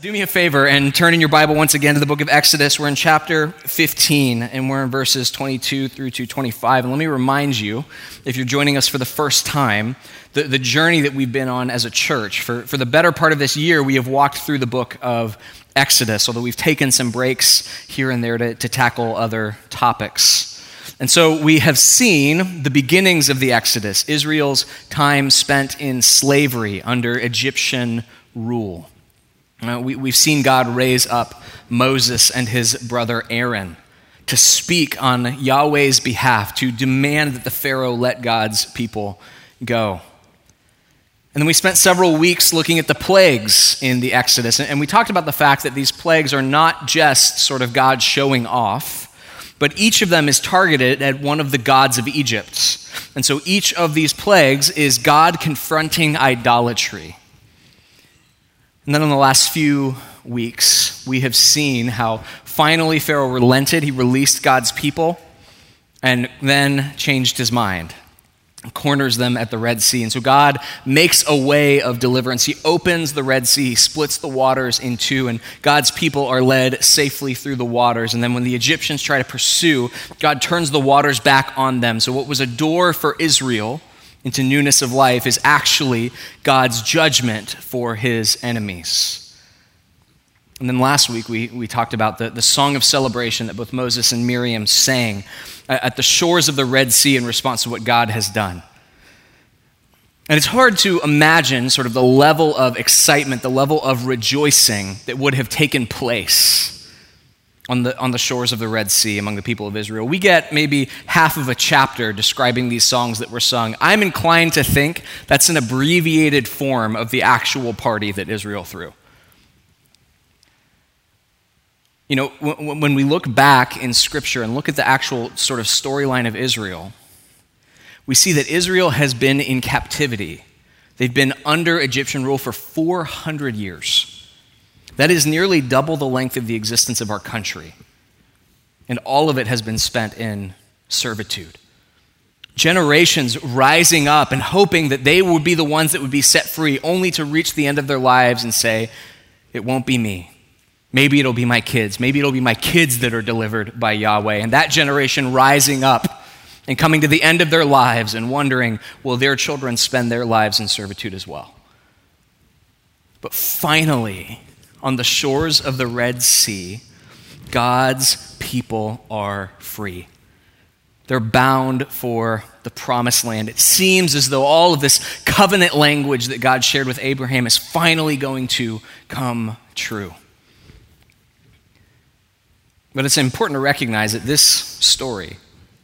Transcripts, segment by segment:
Do me a favor and turn in your Bible once again to the book of Exodus. We're in chapter 15 and we're in verses 22 through to 25. And let me remind you, if you're joining us for the first time, the, the journey that we've been on as a church. For, for the better part of this year, we have walked through the book of Exodus, although we've taken some breaks here and there to, to tackle other topics. And so we have seen the beginnings of the Exodus, Israel's time spent in slavery under Egyptian rule. Uh, we, we've seen God raise up Moses and his brother Aaron to speak on Yahweh's behalf, to demand that the Pharaoh let God's people go. And then we spent several weeks looking at the plagues in the Exodus. And we talked about the fact that these plagues are not just sort of God showing off, but each of them is targeted at one of the gods of Egypt. And so each of these plagues is God confronting idolatry. And then in the last few weeks, we have seen how finally Pharaoh relented. He released God's people and then changed his mind, corners them at the Red Sea. And so God makes a way of deliverance. He opens the Red Sea, he splits the waters in two, and God's people are led safely through the waters. And then when the Egyptians try to pursue, God turns the waters back on them. So what was a door for Israel into newness of life is actually God's judgment for his enemies. And then last week, we, we talked about the, the song of celebration that both Moses and Miriam sang at the shores of the Red Sea in response to what God has done. And it's hard to imagine sort of the level of excitement, the level of rejoicing that would have taken place on the, on the shores of the Red Sea among the people of Israel. We get maybe half of a chapter describing these songs that were sung. I'm inclined to think that's an abbreviated form of the actual party that Israel threw. You know, when we look back in Scripture and look at the actual sort of storyline of Israel, we see that Israel has been in captivity. They've been under Egyptian rule for 400 years. That is nearly double the length of the existence of our country. And all of it has been spent in servitude. Generations rising up and hoping that they would be the ones that would be set free, only to reach the end of their lives and say, It won't be me. Maybe it'll be my kids. Maybe it'll be my kids that are delivered by Yahweh. And that generation rising up and coming to the end of their lives and wondering, will their children spend their lives in servitude as well? But finally, on the shores of the Red Sea, God's people are free. They're bound for the promised land. It seems as though all of this covenant language that God shared with Abraham is finally going to come true. But it's important to recognize that this story,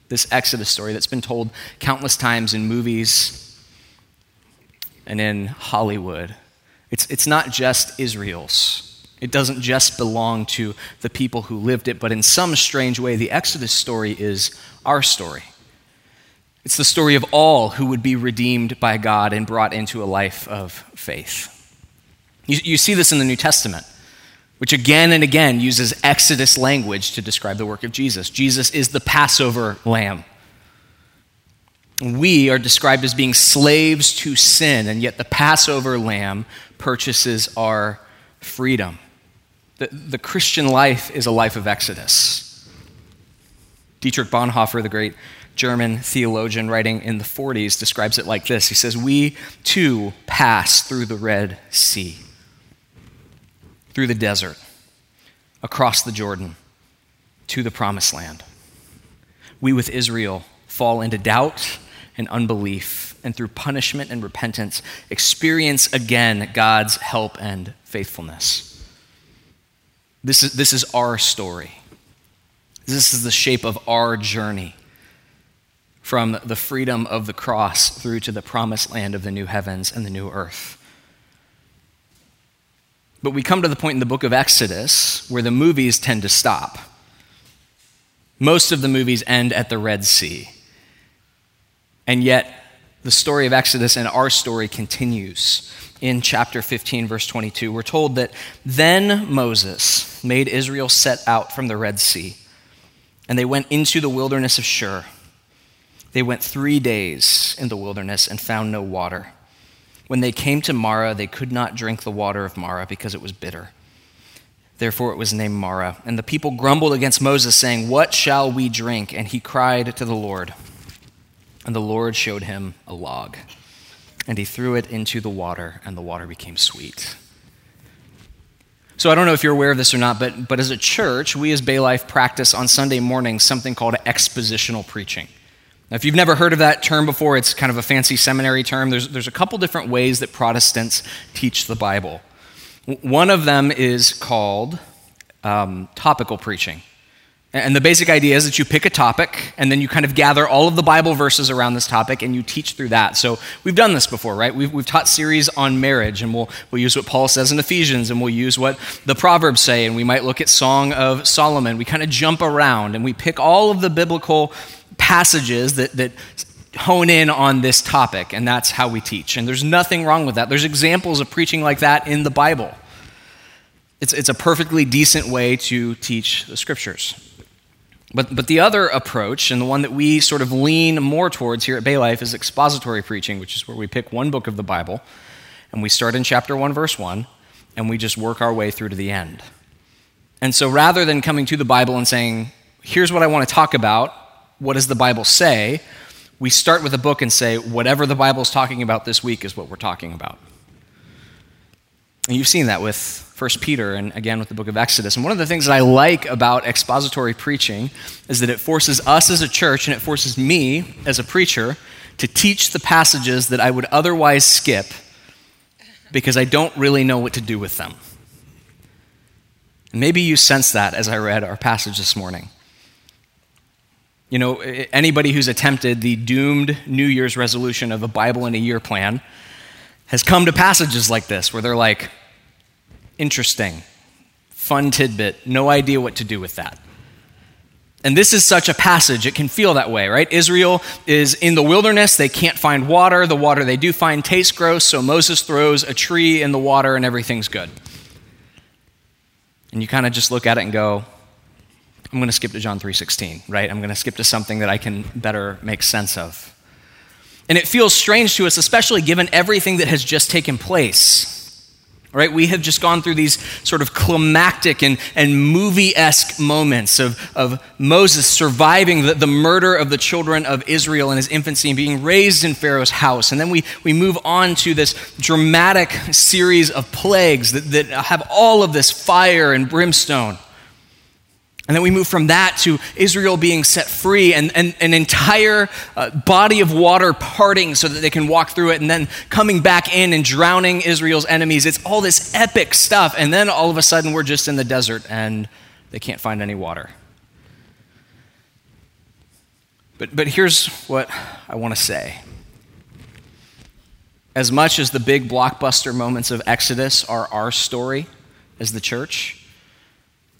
this Exodus story that's been told countless times in movies and in Hollywood, it's, it's not just Israel's. It doesn't just belong to the people who lived it, but in some strange way, the Exodus story is our story. It's the story of all who would be redeemed by God and brought into a life of faith. You, you see this in the New Testament, which again and again uses Exodus language to describe the work of Jesus. Jesus is the Passover lamb. We are described as being slaves to sin, and yet the Passover lamb purchases our freedom. The, the Christian life is a life of exodus. Dietrich Bonhoeffer, the great German theologian writing in the 40s, describes it like this He says, We too pass through the Red Sea, through the desert, across the Jordan, to the promised land. We with Israel fall into doubt and unbelief, and through punishment and repentance, experience again God's help and faithfulness. This is, this is our story. This is the shape of our journey from the freedom of the cross through to the promised land of the new heavens and the new earth. But we come to the point in the book of Exodus where the movies tend to stop. Most of the movies end at the Red Sea. And yet, the story of Exodus and our story continues in chapter 15, verse 22. We're told that then Moses made Israel set out from the Red Sea, and they went into the wilderness of Shur. They went three days in the wilderness and found no water. When they came to Marah, they could not drink the water of Marah because it was bitter. Therefore it was named Marah. And the people grumbled against Moses, saying, What shall we drink? And he cried to the Lord. And the Lord showed him a log. And he threw it into the water, and the water became sweet. So I don't know if you're aware of this or not, but, but as a church, we as Bay Life practice on Sunday mornings something called expositional preaching. Now, if you've never heard of that term before, it's kind of a fancy seminary term. There's, there's a couple different ways that Protestants teach the Bible. One of them is called um, topical preaching. And the basic idea is that you pick a topic and then you kind of gather all of the Bible verses around this topic and you teach through that. So we've done this before, right? We've, we've taught series on marriage and we'll, we'll use what Paul says in Ephesians and we'll use what the Proverbs say and we might look at Song of Solomon. We kind of jump around and we pick all of the biblical passages that, that hone in on this topic, and that's how we teach. And there's nothing wrong with that. There's examples of preaching like that in the Bible. It's, it's a perfectly decent way to teach the scriptures. But, but the other approach, and the one that we sort of lean more towards here at Bay Life, is expository preaching, which is where we pick one book of the Bible, and we start in chapter 1, verse 1, and we just work our way through to the end. And so rather than coming to the Bible and saying, here's what I want to talk about, what does the Bible say? We start with a book and say, whatever the Bible is talking about this week is what we're talking about. And you've seen that with 1 Peter and again with the book of Exodus. And one of the things that I like about expository preaching is that it forces us as a church and it forces me as a preacher to teach the passages that I would otherwise skip because I don't really know what to do with them. Maybe you sense that as I read our passage this morning. You know, anybody who's attempted the doomed New Year's resolution of a Bible in a year plan has come to passages like this where they're like, interesting, fun tidbit, no idea what to do with that. And this is such a passage, it can feel that way, right? Israel is in the wilderness, they can't find water. The water they do find tastes gross, so Moses throws a tree in the water and everything's good. And you kind of just look at it and go, I'm going to skip to John 3:16, right? I'm going to skip to something that I can better make sense of. And it feels strange to us, especially given everything that has just taken place. Right? We have just gone through these sort of climactic and, and movie esque moments of, of Moses surviving the, the murder of the children of Israel in his infancy and being raised in Pharaoh's house. And then we, we move on to this dramatic series of plagues that, that have all of this fire and brimstone. And then we move from that to Israel being set free and, and an entire uh, body of water parting so that they can walk through it, and then coming back in and drowning Israel's enemies. It's all this epic stuff. And then all of a sudden, we're just in the desert and they can't find any water. But, but here's what I want to say. As much as the big blockbuster moments of Exodus are our story as the church,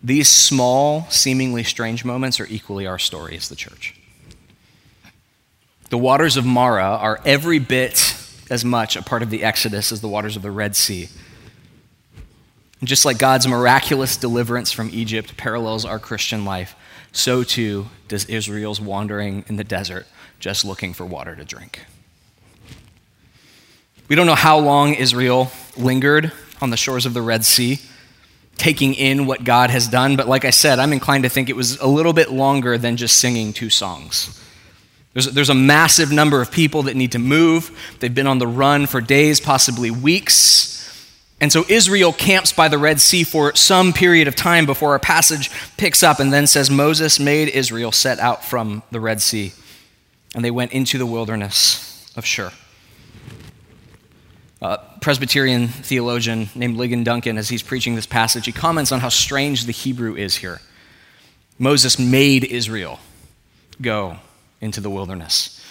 these small, seemingly strange moments are equally our story as the church. The waters of Marah are every bit as much a part of the Exodus as the waters of the Red Sea. And just like God's miraculous deliverance from Egypt parallels our Christian life, so too does Israel's wandering in the desert just looking for water to drink. We don't know how long Israel lingered on the shores of the Red Sea taking in what God has done. But like I said, I'm inclined to think it was a little bit longer than just singing two songs. There's, there's a massive number of people that need to move. They've been on the run for days, possibly weeks. And so Israel camps by the Red Sea for some period of time before our passage picks up and then says Moses made Israel set out from the Red Sea. And they went into the wilderness of Shur uh, Presbyterian theologian named Ligon Duncan, as he's preaching this passage, he comments on how strange the Hebrew is here. Moses made Israel go into the wilderness.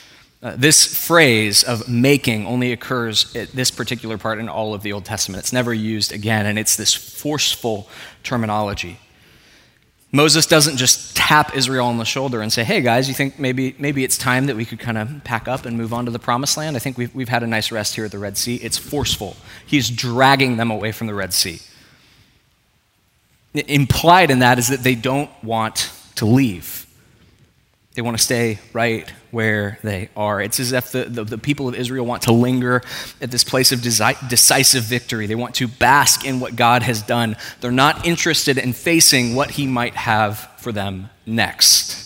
Uh, this phrase of making only occurs at this particular part in all of the Old Testament. It's never used again, and it's this forceful terminology. Moses doesn't just tap Israel on the shoulder and say, hey guys, you think maybe, maybe it's time that we could kind of pack up and move on to the promised land? I think we've, we've had a nice rest here at the Red Sea. It's forceful. He's dragging them away from the Red Sea. Implied in that is that they don't want to leave. They want to stay right where they are. It's as if the, the, the people of Israel want to linger at this place of desi- decisive victory. They want to bask in what God has done. They're not interested in facing what He might have for them next.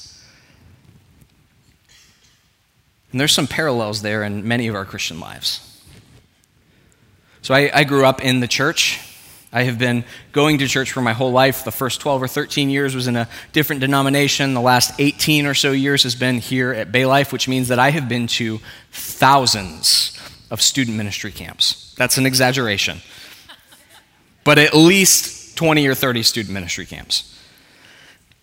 And there's some parallels there in many of our Christian lives. So I, I grew up in the church. I have been going to church for my whole life. The first 12 or 13 years was in a different denomination. The last 18 or so years has been here at Bay Life, which means that I have been to thousands of student ministry camps. That's an exaggeration. But at least 20 or 30 student ministry camps.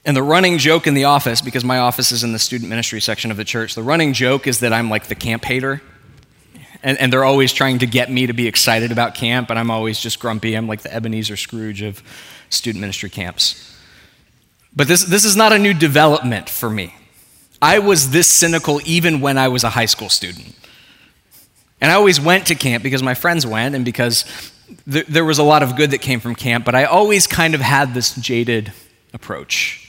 And the running joke in the office, because my office is in the student ministry section of the church, the running joke is that I'm like the camp hater. And, and, they're always trying to get me to be excited about camp, and I'm always just grumpy. I'm like the Ebenezer Scrooge of student ministry camps. But this, this is not a new development for me. I was this cynical even when I was a high school student. And I always went to camp because my friends went and because th- there was a lot of good that came from camp, but I always kind of had this jaded approach.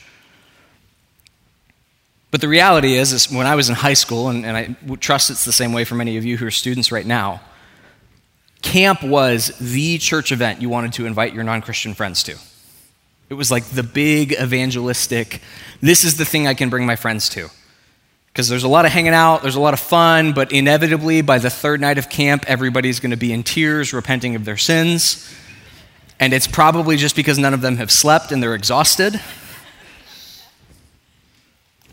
But the reality is, is when I was in high school, and, and I trust it's the same way for many of you who are students right now, camp was the church event you wanted to invite your non Christian friends to. It was like the big evangelistic, this is the thing I can bring my friends to. Because there's a lot of hanging out, there's a lot of fun, but inevitably by the third night of camp, everybody's going to be in tears, repenting of their sins. And it's probably just because none of them have slept and they're exhausted.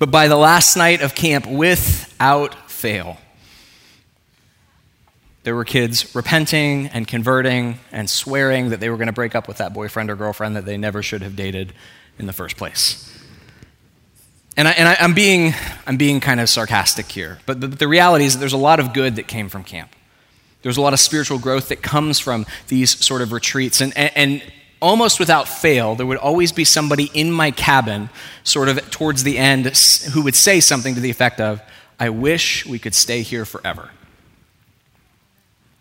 But by the last night of camp, without fail, there were kids repenting and converting and swearing that they were going to break up with that boyfriend or girlfriend that they never should have dated in the first place. And, I, am being, I'm being kind of sarcastic here, but the, the reality is that there's a lot of good that came from camp. There's a lot of spiritual growth that comes from these sort of retreats. And, and, and almost without fail, there would always be somebody in my cabin, sort of towards the end, who would say something to the effect of, I wish we could stay here forever.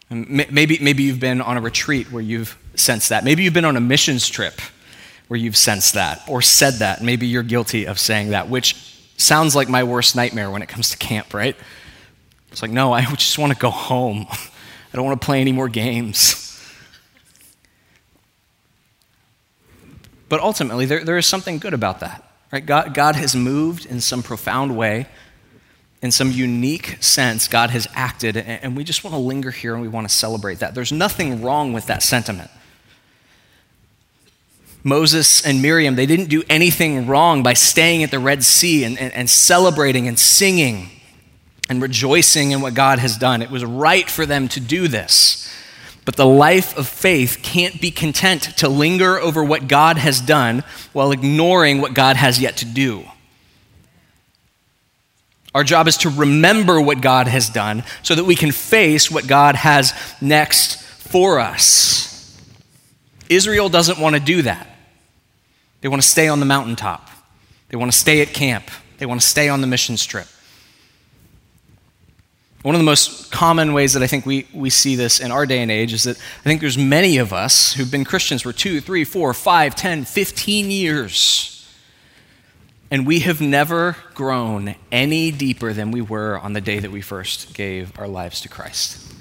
Maybe, maybe you've been on a retreat where you've sensed that. Maybe you've been on a missions trip where you've sensed that or said that. Maybe you're guilty of saying that, which sounds like my worst nightmare when it comes to camp, right? It's like, no, I just want to go home. I don't want to play any more games. But ultimately, there, there is something good about that. Right? God, God has moved in some profound way, in some unique sense, God has acted, and, and we just want to linger here and we want to celebrate that. There's nothing wrong with that sentiment. Moses and Miriam, they didn't do anything wrong by staying at the Red Sea and, and, and, celebrating and singing and rejoicing in what God has done. It was right for them to do this. But the life of faith can't be content to linger over what God has done while ignoring what God has yet to do. Our job is to remember what God has done so that we can face what God has next for us. Israel doesn't want to do that. They want to stay on the mountaintop, they want to stay at camp, they want to stay on the mission trip. One of the most common ways that I think we, we see this in our day and age is that I think there's many of us who've been Christians for two, three, four, five, ten, fifteen years. And we have never grown any deeper than we were on the day that we first gave our lives to Christ.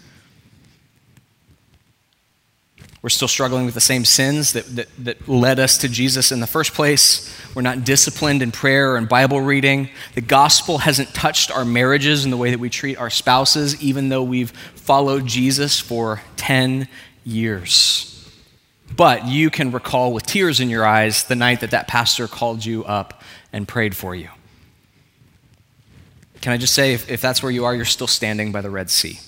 We're still struggling with the same sins that, that, that, led us to Jesus in the first place. We're not disciplined in prayer and Bible reading. The gospel hasn't touched our marriages and the way that we treat our spouses, even though we've followed Jesus for 10 years. But you can recall with tears in your eyes the night that that pastor called you up and prayed for you. Can I just say, if, if that's where you are, you're still standing by the Red Sea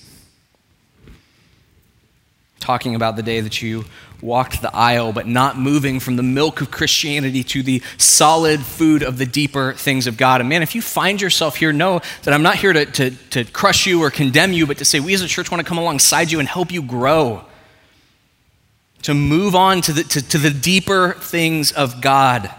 talking about the day that you walked the aisle, but not moving from the milk of Christianity to the solid food of the deeper things of God. And man, if you find yourself here, know that I'm not here to, to, to crush you or condemn you, but to say we as a church want to come alongside you and help you grow. To move on to the, to, to the deeper things of God.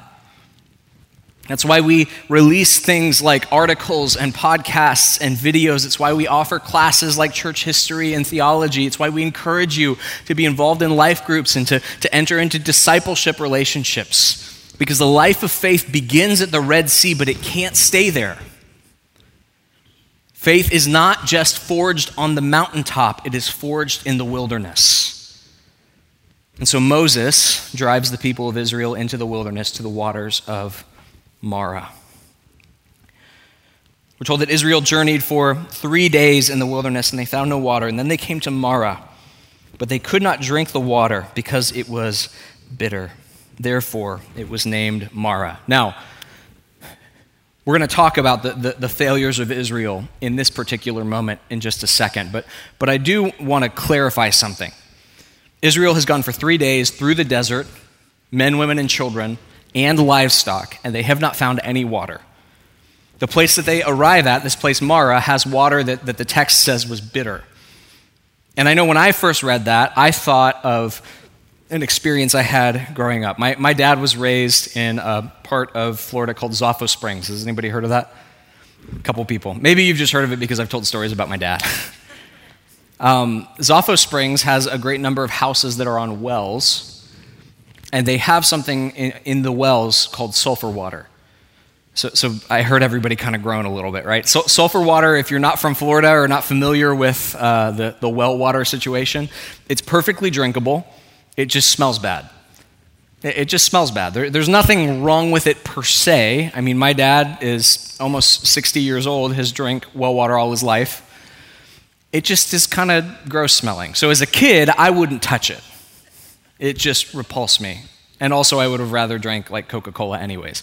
That's why we release things like articles and podcasts and videos. It's why we offer classes like church history and theology. It's why we encourage you to be involved in life groups and to, to enter into discipleship relationships. Because the life of faith begins at the Red Sea, but it can't stay there. Faith is not just forged on the mountaintop, it is forged in the wilderness. And so Moses drives the people of Israel into the wilderness to the waters of Marah. We're told that Israel journeyed for three days in the wilderness and they found no water. And then they came to Marah, but they could not drink the water because it was bitter. Therefore, it was named Marah. Now, we're going to talk about the, the, the, failures of Israel in this particular moment in just a second, but, but I do want to clarify something. Israel has gone for three days through the desert, men, women, and children, and livestock, and they have not found any water. The place that they arrive at, this place Marah, has water that, that the text says was bitter. And I know when I first read that, I thought of an experience I had growing up. My, my dad was raised in a part of Florida called Zaffa Springs. Has anybody heard of that? A couple people. Maybe you've just heard of it because I've told stories about my dad. um, Zaffa Springs has a great number of houses that are on wells, and they have something in, in the wells called sulfur water. So, so I heard everybody kind of groan a little bit, right? So, sulfur water, if you're not from Florida or not familiar with uh, the, the well water situation, it's perfectly drinkable. It just smells bad. It, it just smells bad. There, there's nothing wrong with it per se. I mean, my dad is almost 60 years old, has drank well water all his life. It just is kind of gross smelling. So, as a kid, I wouldn't touch it. It just repulsed me. And also, I would have rather drank like Coca Cola, anyways.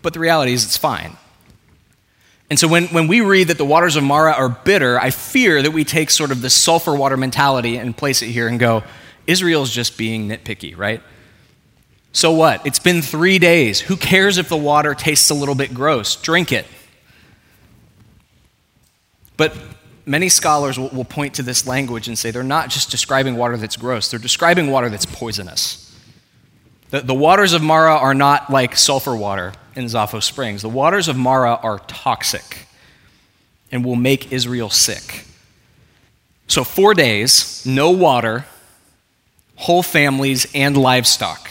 But the reality is, it's fine. And so when, when we read that the waters of Marah are bitter, I fear that we take sort of the sulfur water mentality and place it here and go, Israel's just being nitpicky, right? So what? It's been three days. Who cares if the water tastes a little bit gross? Drink it. But many scholars will, will point to this language and say they're not just describing water that's gross, they're describing water that's poisonous. The, the waters of Marah are not like sulfur water in Zaffa Springs. The waters of Marah are toxic and will make Israel sick. So, four days, no water, whole families and livestock.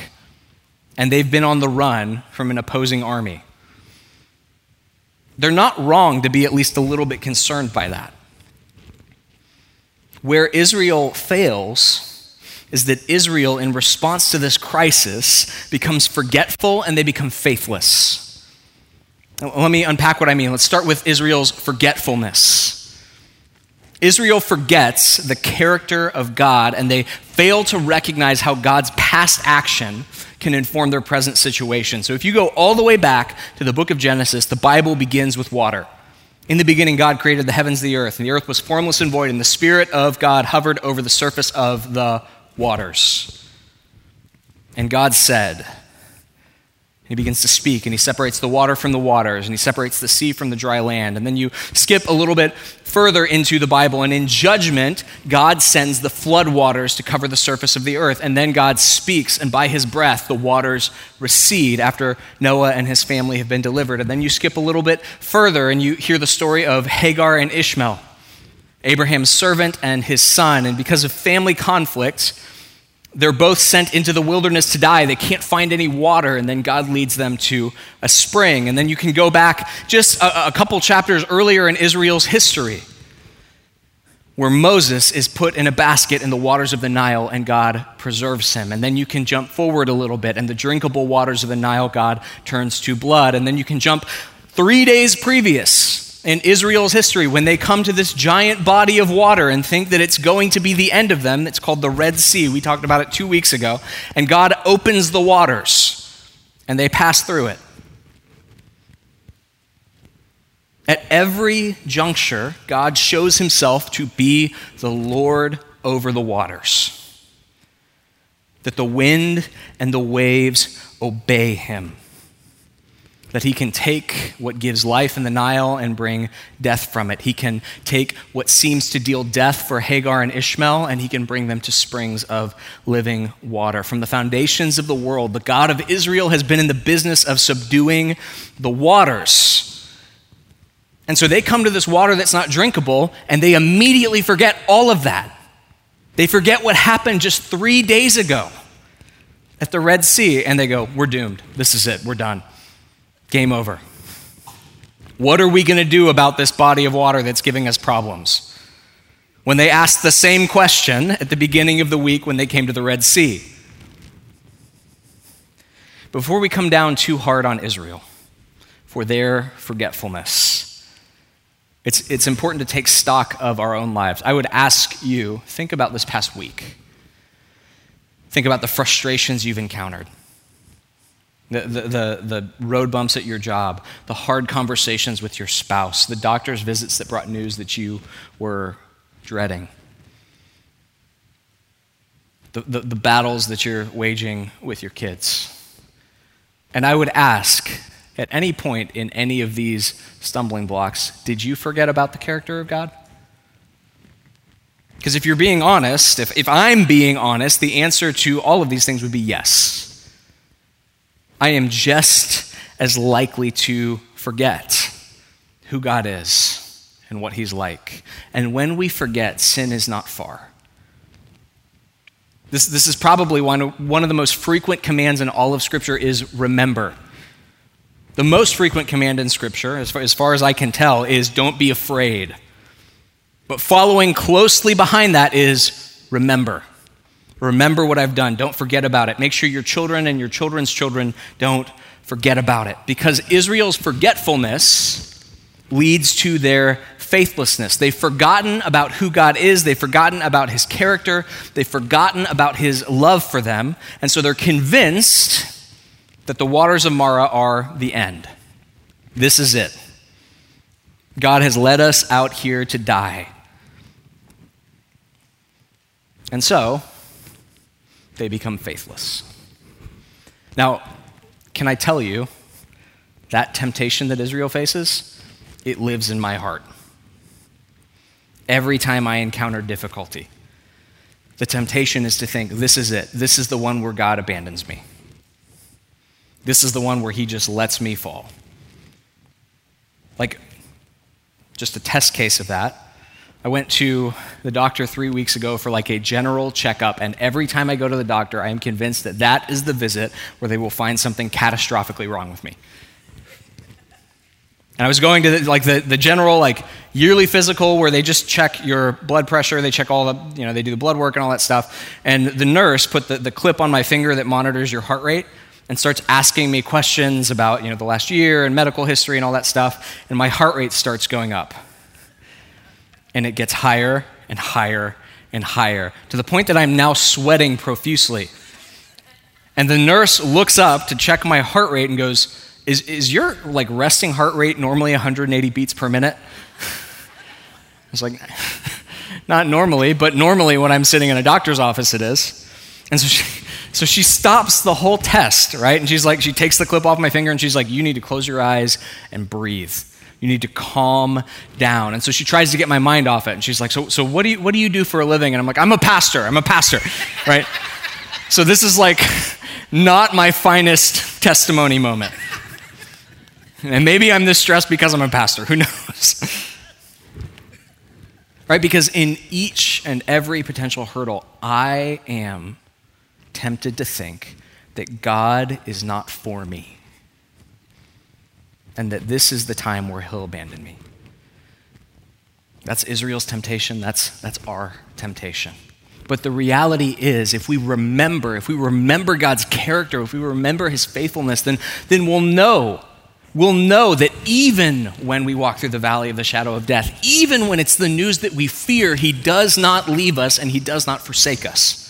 And they've been on the run from an opposing army. They're not wrong to be at least a little bit concerned by that. Where Israel fails is that Israel, in response to this crisis, becomes forgetful and they become faithless. Let me unpack what I mean. Let's start with Israel's forgetfulness. Israel forgets the character of God and they fail to recognize how God's past action can inform their present situation. So if you go all the way back to the book of Genesis, the Bible begins with water. In the beginning, God created the heavens and the earth, and the earth was formless and void, and the Spirit of God hovered over the surface of the waters. And God said, he begins to speak and he separates the water from the waters and he separates the sea from the dry land. And then you skip a little bit further into the Bible, and in judgment, God sends the flood waters to cover the surface of the earth. And then God speaks, and by his breath, the waters recede after Noah and his family have been delivered. And then you skip a little bit further and you hear the story of Hagar and Ishmael. Abraham's servant and his son. And because of family conflict, they're both sent into the wilderness to die. They can't find any water, and then God leads them to a spring. And then you can go back just a, a couple chapters earlier in Israel's history, where Moses is put in a basket in the waters of the Nile and God preserves him. And then you can jump forward a little bit, and the drinkable waters of the Nile, God turns to blood. And then you can jump three days previous in Israel's history when they come to this giant body of water and think that it's going to be the end of them. It's called the Red Sea. We talked about it two weeks ago. And God opens the waters and they pass through it. At every juncture, God shows himself to be the Lord over the waters. That the wind and the waves obey him that he can take what gives life in the Nile and bring death from it. He can take what seems to deal death for Hagar and Ishmael and he can bring them to springs of living water. From the foundations of the world, the God of Israel has been in the business of subduing the waters. And so they come to this water that's not drinkable and they immediately forget all of that. They forget what happened just three days ago at the Red Sea and they go, We're doomed. This is it. We're done. Game over. What are we going to do about this body of water that's giving us problems? When they asked the same question at the beginning of the week when they came to the Red Sea. Before we come down too hard on Israel for their forgetfulness, it's, it's important to take stock of our own lives. I would ask you, think about this past week. Think about the frustrations you've encountered the, the, the, the, road bumps at your job, the hard conversations with your spouse, the doctor's visits that brought news that you were dreading, the, the, the battles that you're waging with your kids. And I would ask, at any point in any of these stumbling blocks, did you forget about the character of God? Because if you're being honest, if, if I'm being honest, the answer to all of these things would be yes. I am just as likely to forget who God is and what He's like. And when we forget, sin is not far. This, this is probably one one of the most frequent commands in all of Scripture is remember. The most frequent command in Scripture, as far, as far as I can tell, is don't be afraid. But following closely behind that is remember. Remember what I've done. Don't forget about it. Make sure your children and your children's children don't forget about it. Because Israel's forgetfulness leads to their faithlessness. They've forgotten about who God is, they've forgotten about his character, they've forgotten about his love for them, and so they're convinced that the waters of Marah are the end. This is it. God has led us out here to die. And so, they become faithless. Now, can I tell you that temptation that Israel faces? It lives in my heart. Every time I encounter difficulty, the temptation is to think, this is it. This is the one where God abandons me. This is the one where he just lets me fall. Like, just a test case of that I went to the doctor three weeks ago for like a general checkup, and every time I go to the doctor, I am convinced that that is the visit where they will find something catastrophically wrong with me. And I was going to the, like the, the general like yearly physical where they just check your blood pressure, they check all the, you know, they do the blood work and all that stuff. And the nurse put the, the clip on my finger that monitors your heart rate and starts asking me questions about, you know, the last year and medical history and all that stuff. And my heart rate starts going up and it gets higher and higher and higher to the point that I'm now sweating profusely. And the nurse looks up to check my heart rate and goes, Is, is your like resting heart rate normally 180 beats per minute? I was like, Not normally, but normally when I'm sitting in a doctor's office, it is. And so she, so she stops the whole test, right? And she's like, she takes the clip off my finger and she's like, You need to close your eyes and breathe. You need to calm down. And so she tries to get my mind off it. And she's like, So, so what, do you, what do you do for a living? And I'm like, I'm a pastor. I'm a pastor, right? so this is like not my finest testimony moment. And maybe I'm this stressed because I'm a pastor. Who knows? right? Because in each and every potential hurdle, I am tempted to think that God is not for me and that this is the time where he'll abandon me. That's Israel's temptation, that's, that's our temptation. But the reality is, if we remember, if we remember God's character, if we remember his faithfulness, then, then we'll know. We'll know that even when we walk through the valley of the shadow of death, even when it's the news that we fear, he does not leave us and he does not forsake us.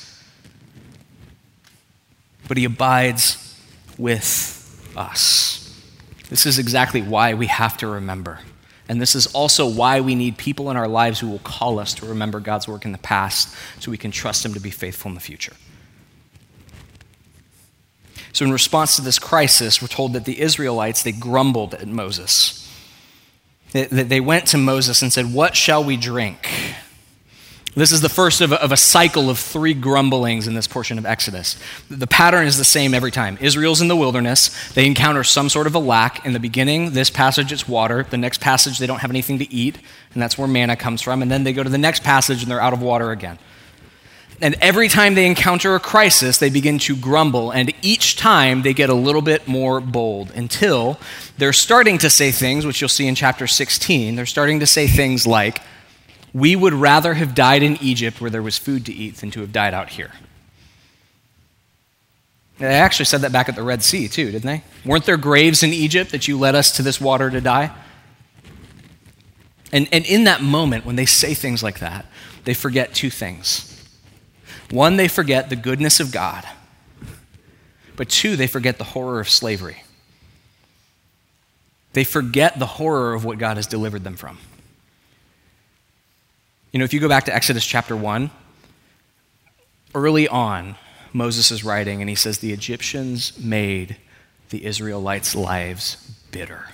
But he abides with us. This is exactly why we have to remember. And this is also why we need people in our lives who will call us to remember God's work in the past so we can trust Him to be faithful in the future. So, in response to this crisis, we're told that the Israelites, they grumbled at Moses. They went to Moses and said, What shall we drink? This is the first of a, of a, cycle of three grumblings in this portion of Exodus. The pattern is the same every time. Israel's in the wilderness. They encounter some sort of a lack. In the beginning, this passage, it's water. The next passage, they don't have anything to eat, and that's where manna comes from. And then they go to the next passage and they're out of water again. And every time they encounter a crisis, they begin to grumble. And each time they get a little bit more bold until they're starting to say things, which you'll see in chapter 16. They're starting to say things like, We would rather have died in Egypt where there was food to eat than to have died out here. They actually said that back at the Red Sea, too, didn't they? Weren't there graves in Egypt that you led us to this water to die? And, and in that moment, when they say things like that, they forget two things. One, they forget the goodness of God. But two, they forget the horror of slavery. They forget the horror of what God has delivered them from. You know, if you go back to Exodus chapter 1, early on, Moses is writing and he says, The Egyptians made the Israelites' lives bitter.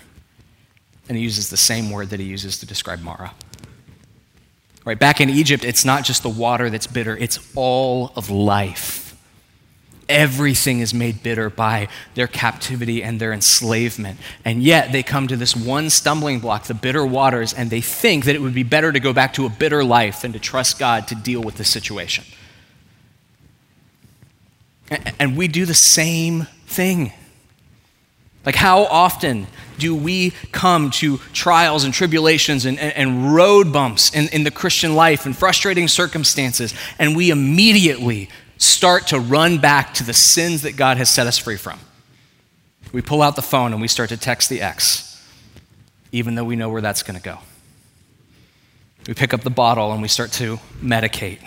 And he uses the same word that he uses to describe Marah. Right, back in Egypt, it's not just the water that's bitter, it's all of life. Everything is made bitter by their captivity and their enslavement. And yet they come to this one stumbling block, the bitter waters, and they think that it would be better to go back to a bitter life than to trust God to deal with the situation. And we do the same thing. Like, how often do we come to trials and tribulations and, and, and, road bumps in, in the Christian life and frustrating circumstances, and we immediately start to run back to the sins that God has set us free from? We pull out the phone and we start to text the ex, even though we know where that's going to go. We pick up the bottle and we start to medicate.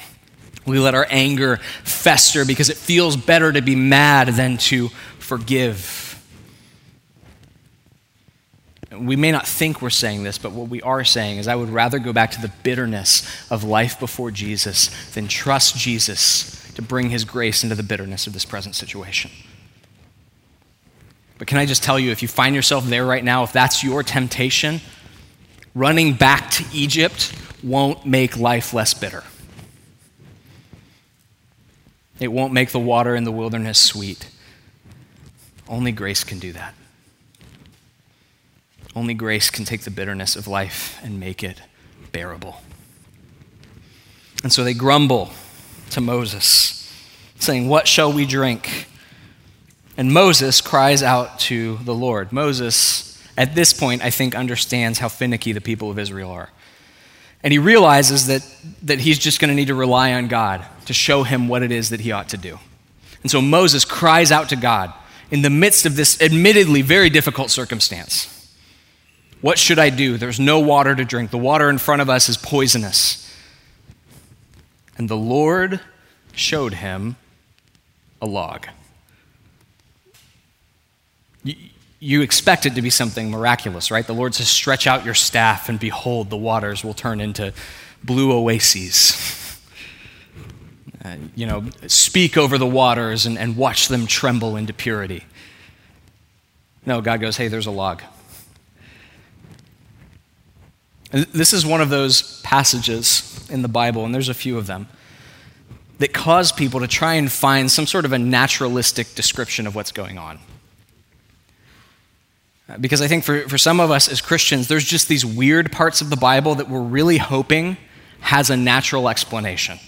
We let our anger fester because it feels better to be mad than to forgive. We may not think we're saying this, but what we are saying is I would rather go back to the bitterness of life before Jesus than trust Jesus to bring his grace into the bitterness of this present situation. But can I just tell you, if you find yourself there right now, if that's your temptation, running back to Egypt won't make life less bitter. It won't make the water in the wilderness sweet. Only grace can do that. Only grace can take the bitterness of life and make it bearable. And so they grumble to Moses, saying, What shall we drink? And Moses cries out to the Lord. Moses, at this point, I think, understands how finicky the people of Israel are. And he realizes that, that he's just going to need to rely on God to show him what it is that he ought to do. And so Moses cries out to God in the midst of this admittedly very difficult circumstance. What should I do? There's no water to drink. The water in front of us is poisonous. And the Lord showed him a log. You, expect it to be something miraculous, right? The Lord says, Stretch out your staff, and behold, the waters will turn into blue oases. Uh, you know, speak over the waters and, and watch them tremble into purity. No, God goes, Hey, there's a log. This is one of those passages in the Bible, and there's a few of them, that cause people to try and find some sort of a naturalistic description of what's going on. Uh, because I think for, for some of us as Christians, there's just these weird parts of the Bible that we're really hoping has a natural explanation.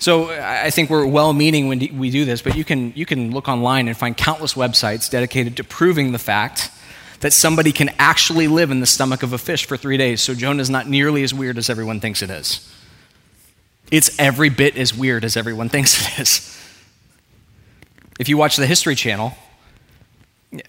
So I think we're well meaning when we do this, but you can, you can look online and find countless websites dedicated to proving the fact that somebody can actually live in the stomach of a fish for three days. So Jonah is not nearly as weird as everyone thinks it is. It's every bit as weird as everyone thinks it is. If you watch the History Channel,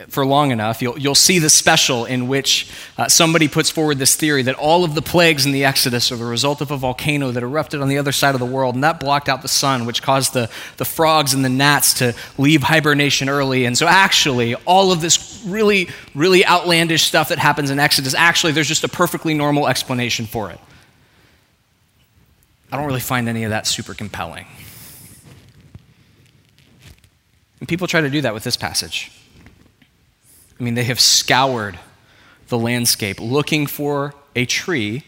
for long enough, you'll, you'll see the special in which uh, somebody puts forward this theory that all of the plagues in the Exodus are the result of a volcano that erupted on the other side of the world, and that blocked out the sun, which caused the, the frogs and the gnats to leave hibernation early. And so, actually, all of this really, really outlandish stuff that happens in Exodus, actually, there's just a perfectly normal explanation for it. I don't really find any of that super compelling. And people try to do that with this passage. I mean, they have scoured the landscape looking for a tree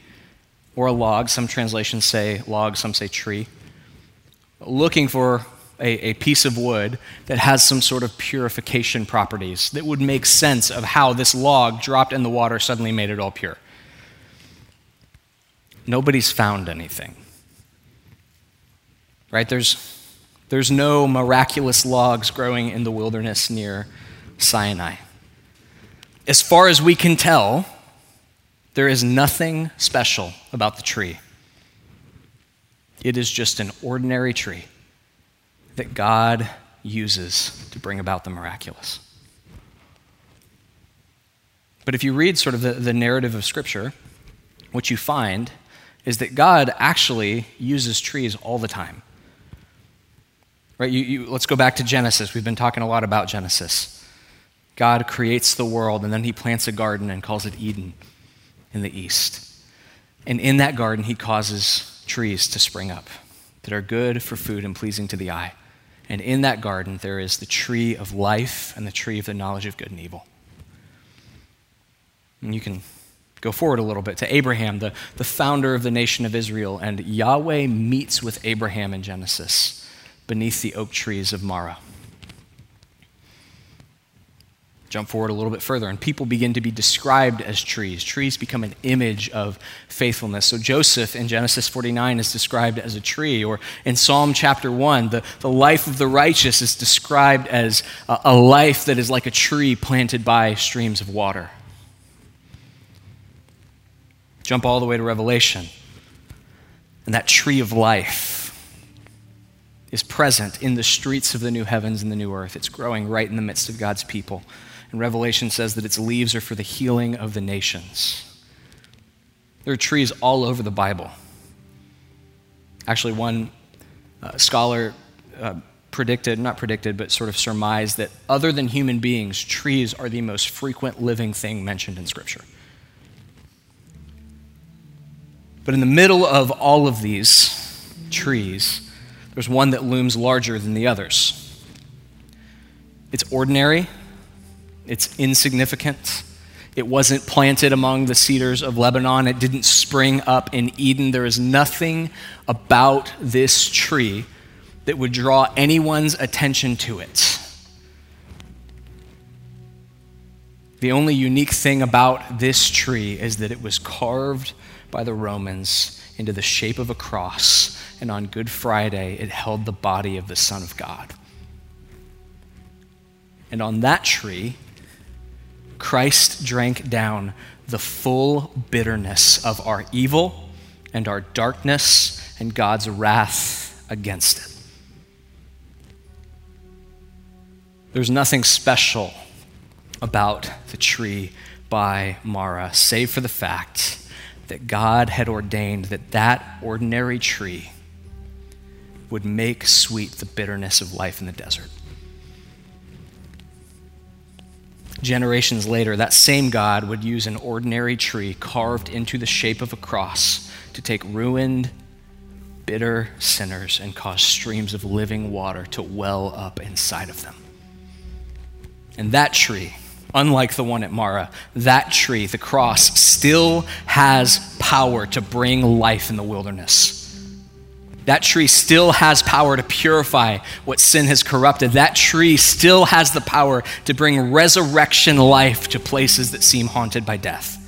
or a log. Some translations say log, some say tree. Looking for a, a, piece of wood that has some sort of purification properties that would make sense of how this log dropped in the water suddenly made it all pure. Nobody's found anything. right? There's, there's no miraculous logs growing in the wilderness near Sinai. As far as we can tell, there is nothing special about the tree. It is just an ordinary tree that God uses to bring about the miraculous. But if you read sort of the, the narrative of Scripture, what you find is that God actually uses trees all the time. Right? You, you, let's go back to Genesis. We've been talking a lot about Genesis. God creates the world, and then he plants a garden and calls it Eden in the east. And in that garden, he causes trees to spring up that are good for food and pleasing to the eye. And in that garden, there is the tree of life and the tree of the knowledge of good and evil. And you can go forward a little bit to Abraham, the, the founder of the nation of Israel, and Yahweh meets with Abraham in Genesis beneath the oak trees of Mamre. Jump forward a little bit further, and people begin to be described as trees. Trees become an image of faithfulness. So Joseph in Genesis 49 is described as a tree, or in Psalm chapter 1, the, the life of the righteous is described as a, a life that is like a tree planted by streams of water. Jump all the way to Revelation, and that tree of life is present in the streets of the new heavens and the new earth. It's growing right in the midst of God's people. And Revelation says that its leaves are for the healing of the nations. There are trees all over the Bible. Actually, one uh, scholar uh, predicted, not predicted, but sort of surmised that other than human beings, trees are the most frequent living thing mentioned in Scripture. But in the middle of all of these trees, there's one that looms larger than the others. It's ordinary, it's insignificant. It wasn't planted among the cedars of Lebanon. It didn't spring up in Eden. There is nothing about this tree that would draw anyone's attention to it. The only unique thing about this tree is that it was carved by the Romans into the shape of a cross, and on Good Friday, it held the body of the Son of God. And on that tree, Christ drank down the full bitterness of our evil and our darkness and God's wrath against it. There's nothing special about the tree by Marah, save for the fact that God had ordained that that ordinary tree would make sweet the bitterness of life in the desert. Generations later, that same God would use an ordinary tree carved into the shape of a cross to take ruined, bitter sinners and cause streams of living water to well up inside of them. And that tree, unlike the one at Marah, that tree, the cross, still has power to bring life in the wilderness that tree still has power to purify what sin has corrupted. That tree still has the power to bring resurrection life to places that seem haunted by death.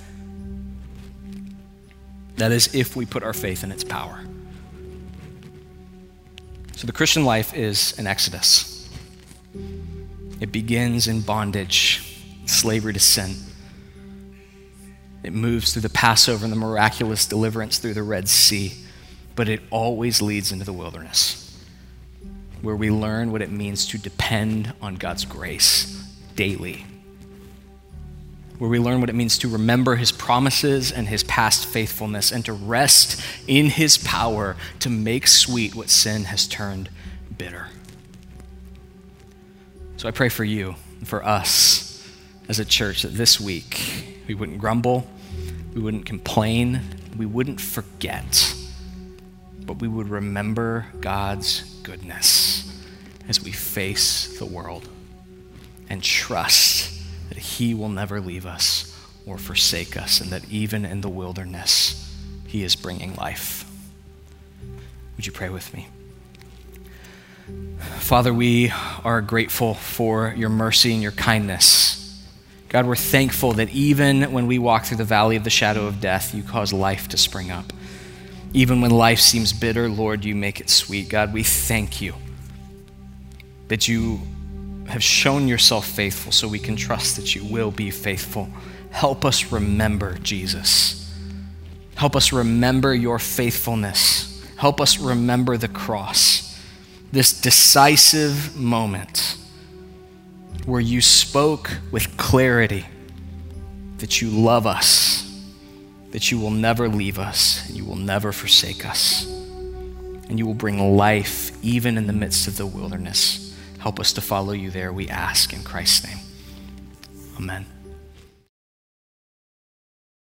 That is, if we put our faith in its power. So the Christian life is an exodus. It begins in bondage, slavery to sin. It moves through the Passover and the miraculous deliverance through the Red Sea but it always leads into the wilderness where we learn what it means to depend on God's grace daily. Where we learn what it means to remember his promises and his past faithfulness and to rest in his power to make sweet what sin has turned bitter. So I pray for you for us as a church that this week we wouldn't grumble, we wouldn't complain, we wouldn't forget but we would remember God's goodness as we face the world and trust that He will never leave us or forsake us, and that even in the wilderness, He is bringing life. Would you pray with me? Father, we are grateful for your mercy and your kindness. God, we're thankful that even when we walk through the valley of the shadow of death, you cause life to spring up. Even when life seems bitter, Lord, you make it sweet. God, we thank you that you have shown yourself faithful so we can trust that you will be faithful. Help us remember Jesus. Help us remember your faithfulness. Help us remember the cross, this decisive moment where you spoke with clarity that you love us that you will never leave us and you will never forsake us. And you will bring life even in the midst of the wilderness. Help us to follow you there, we ask in Christ's name. Amen.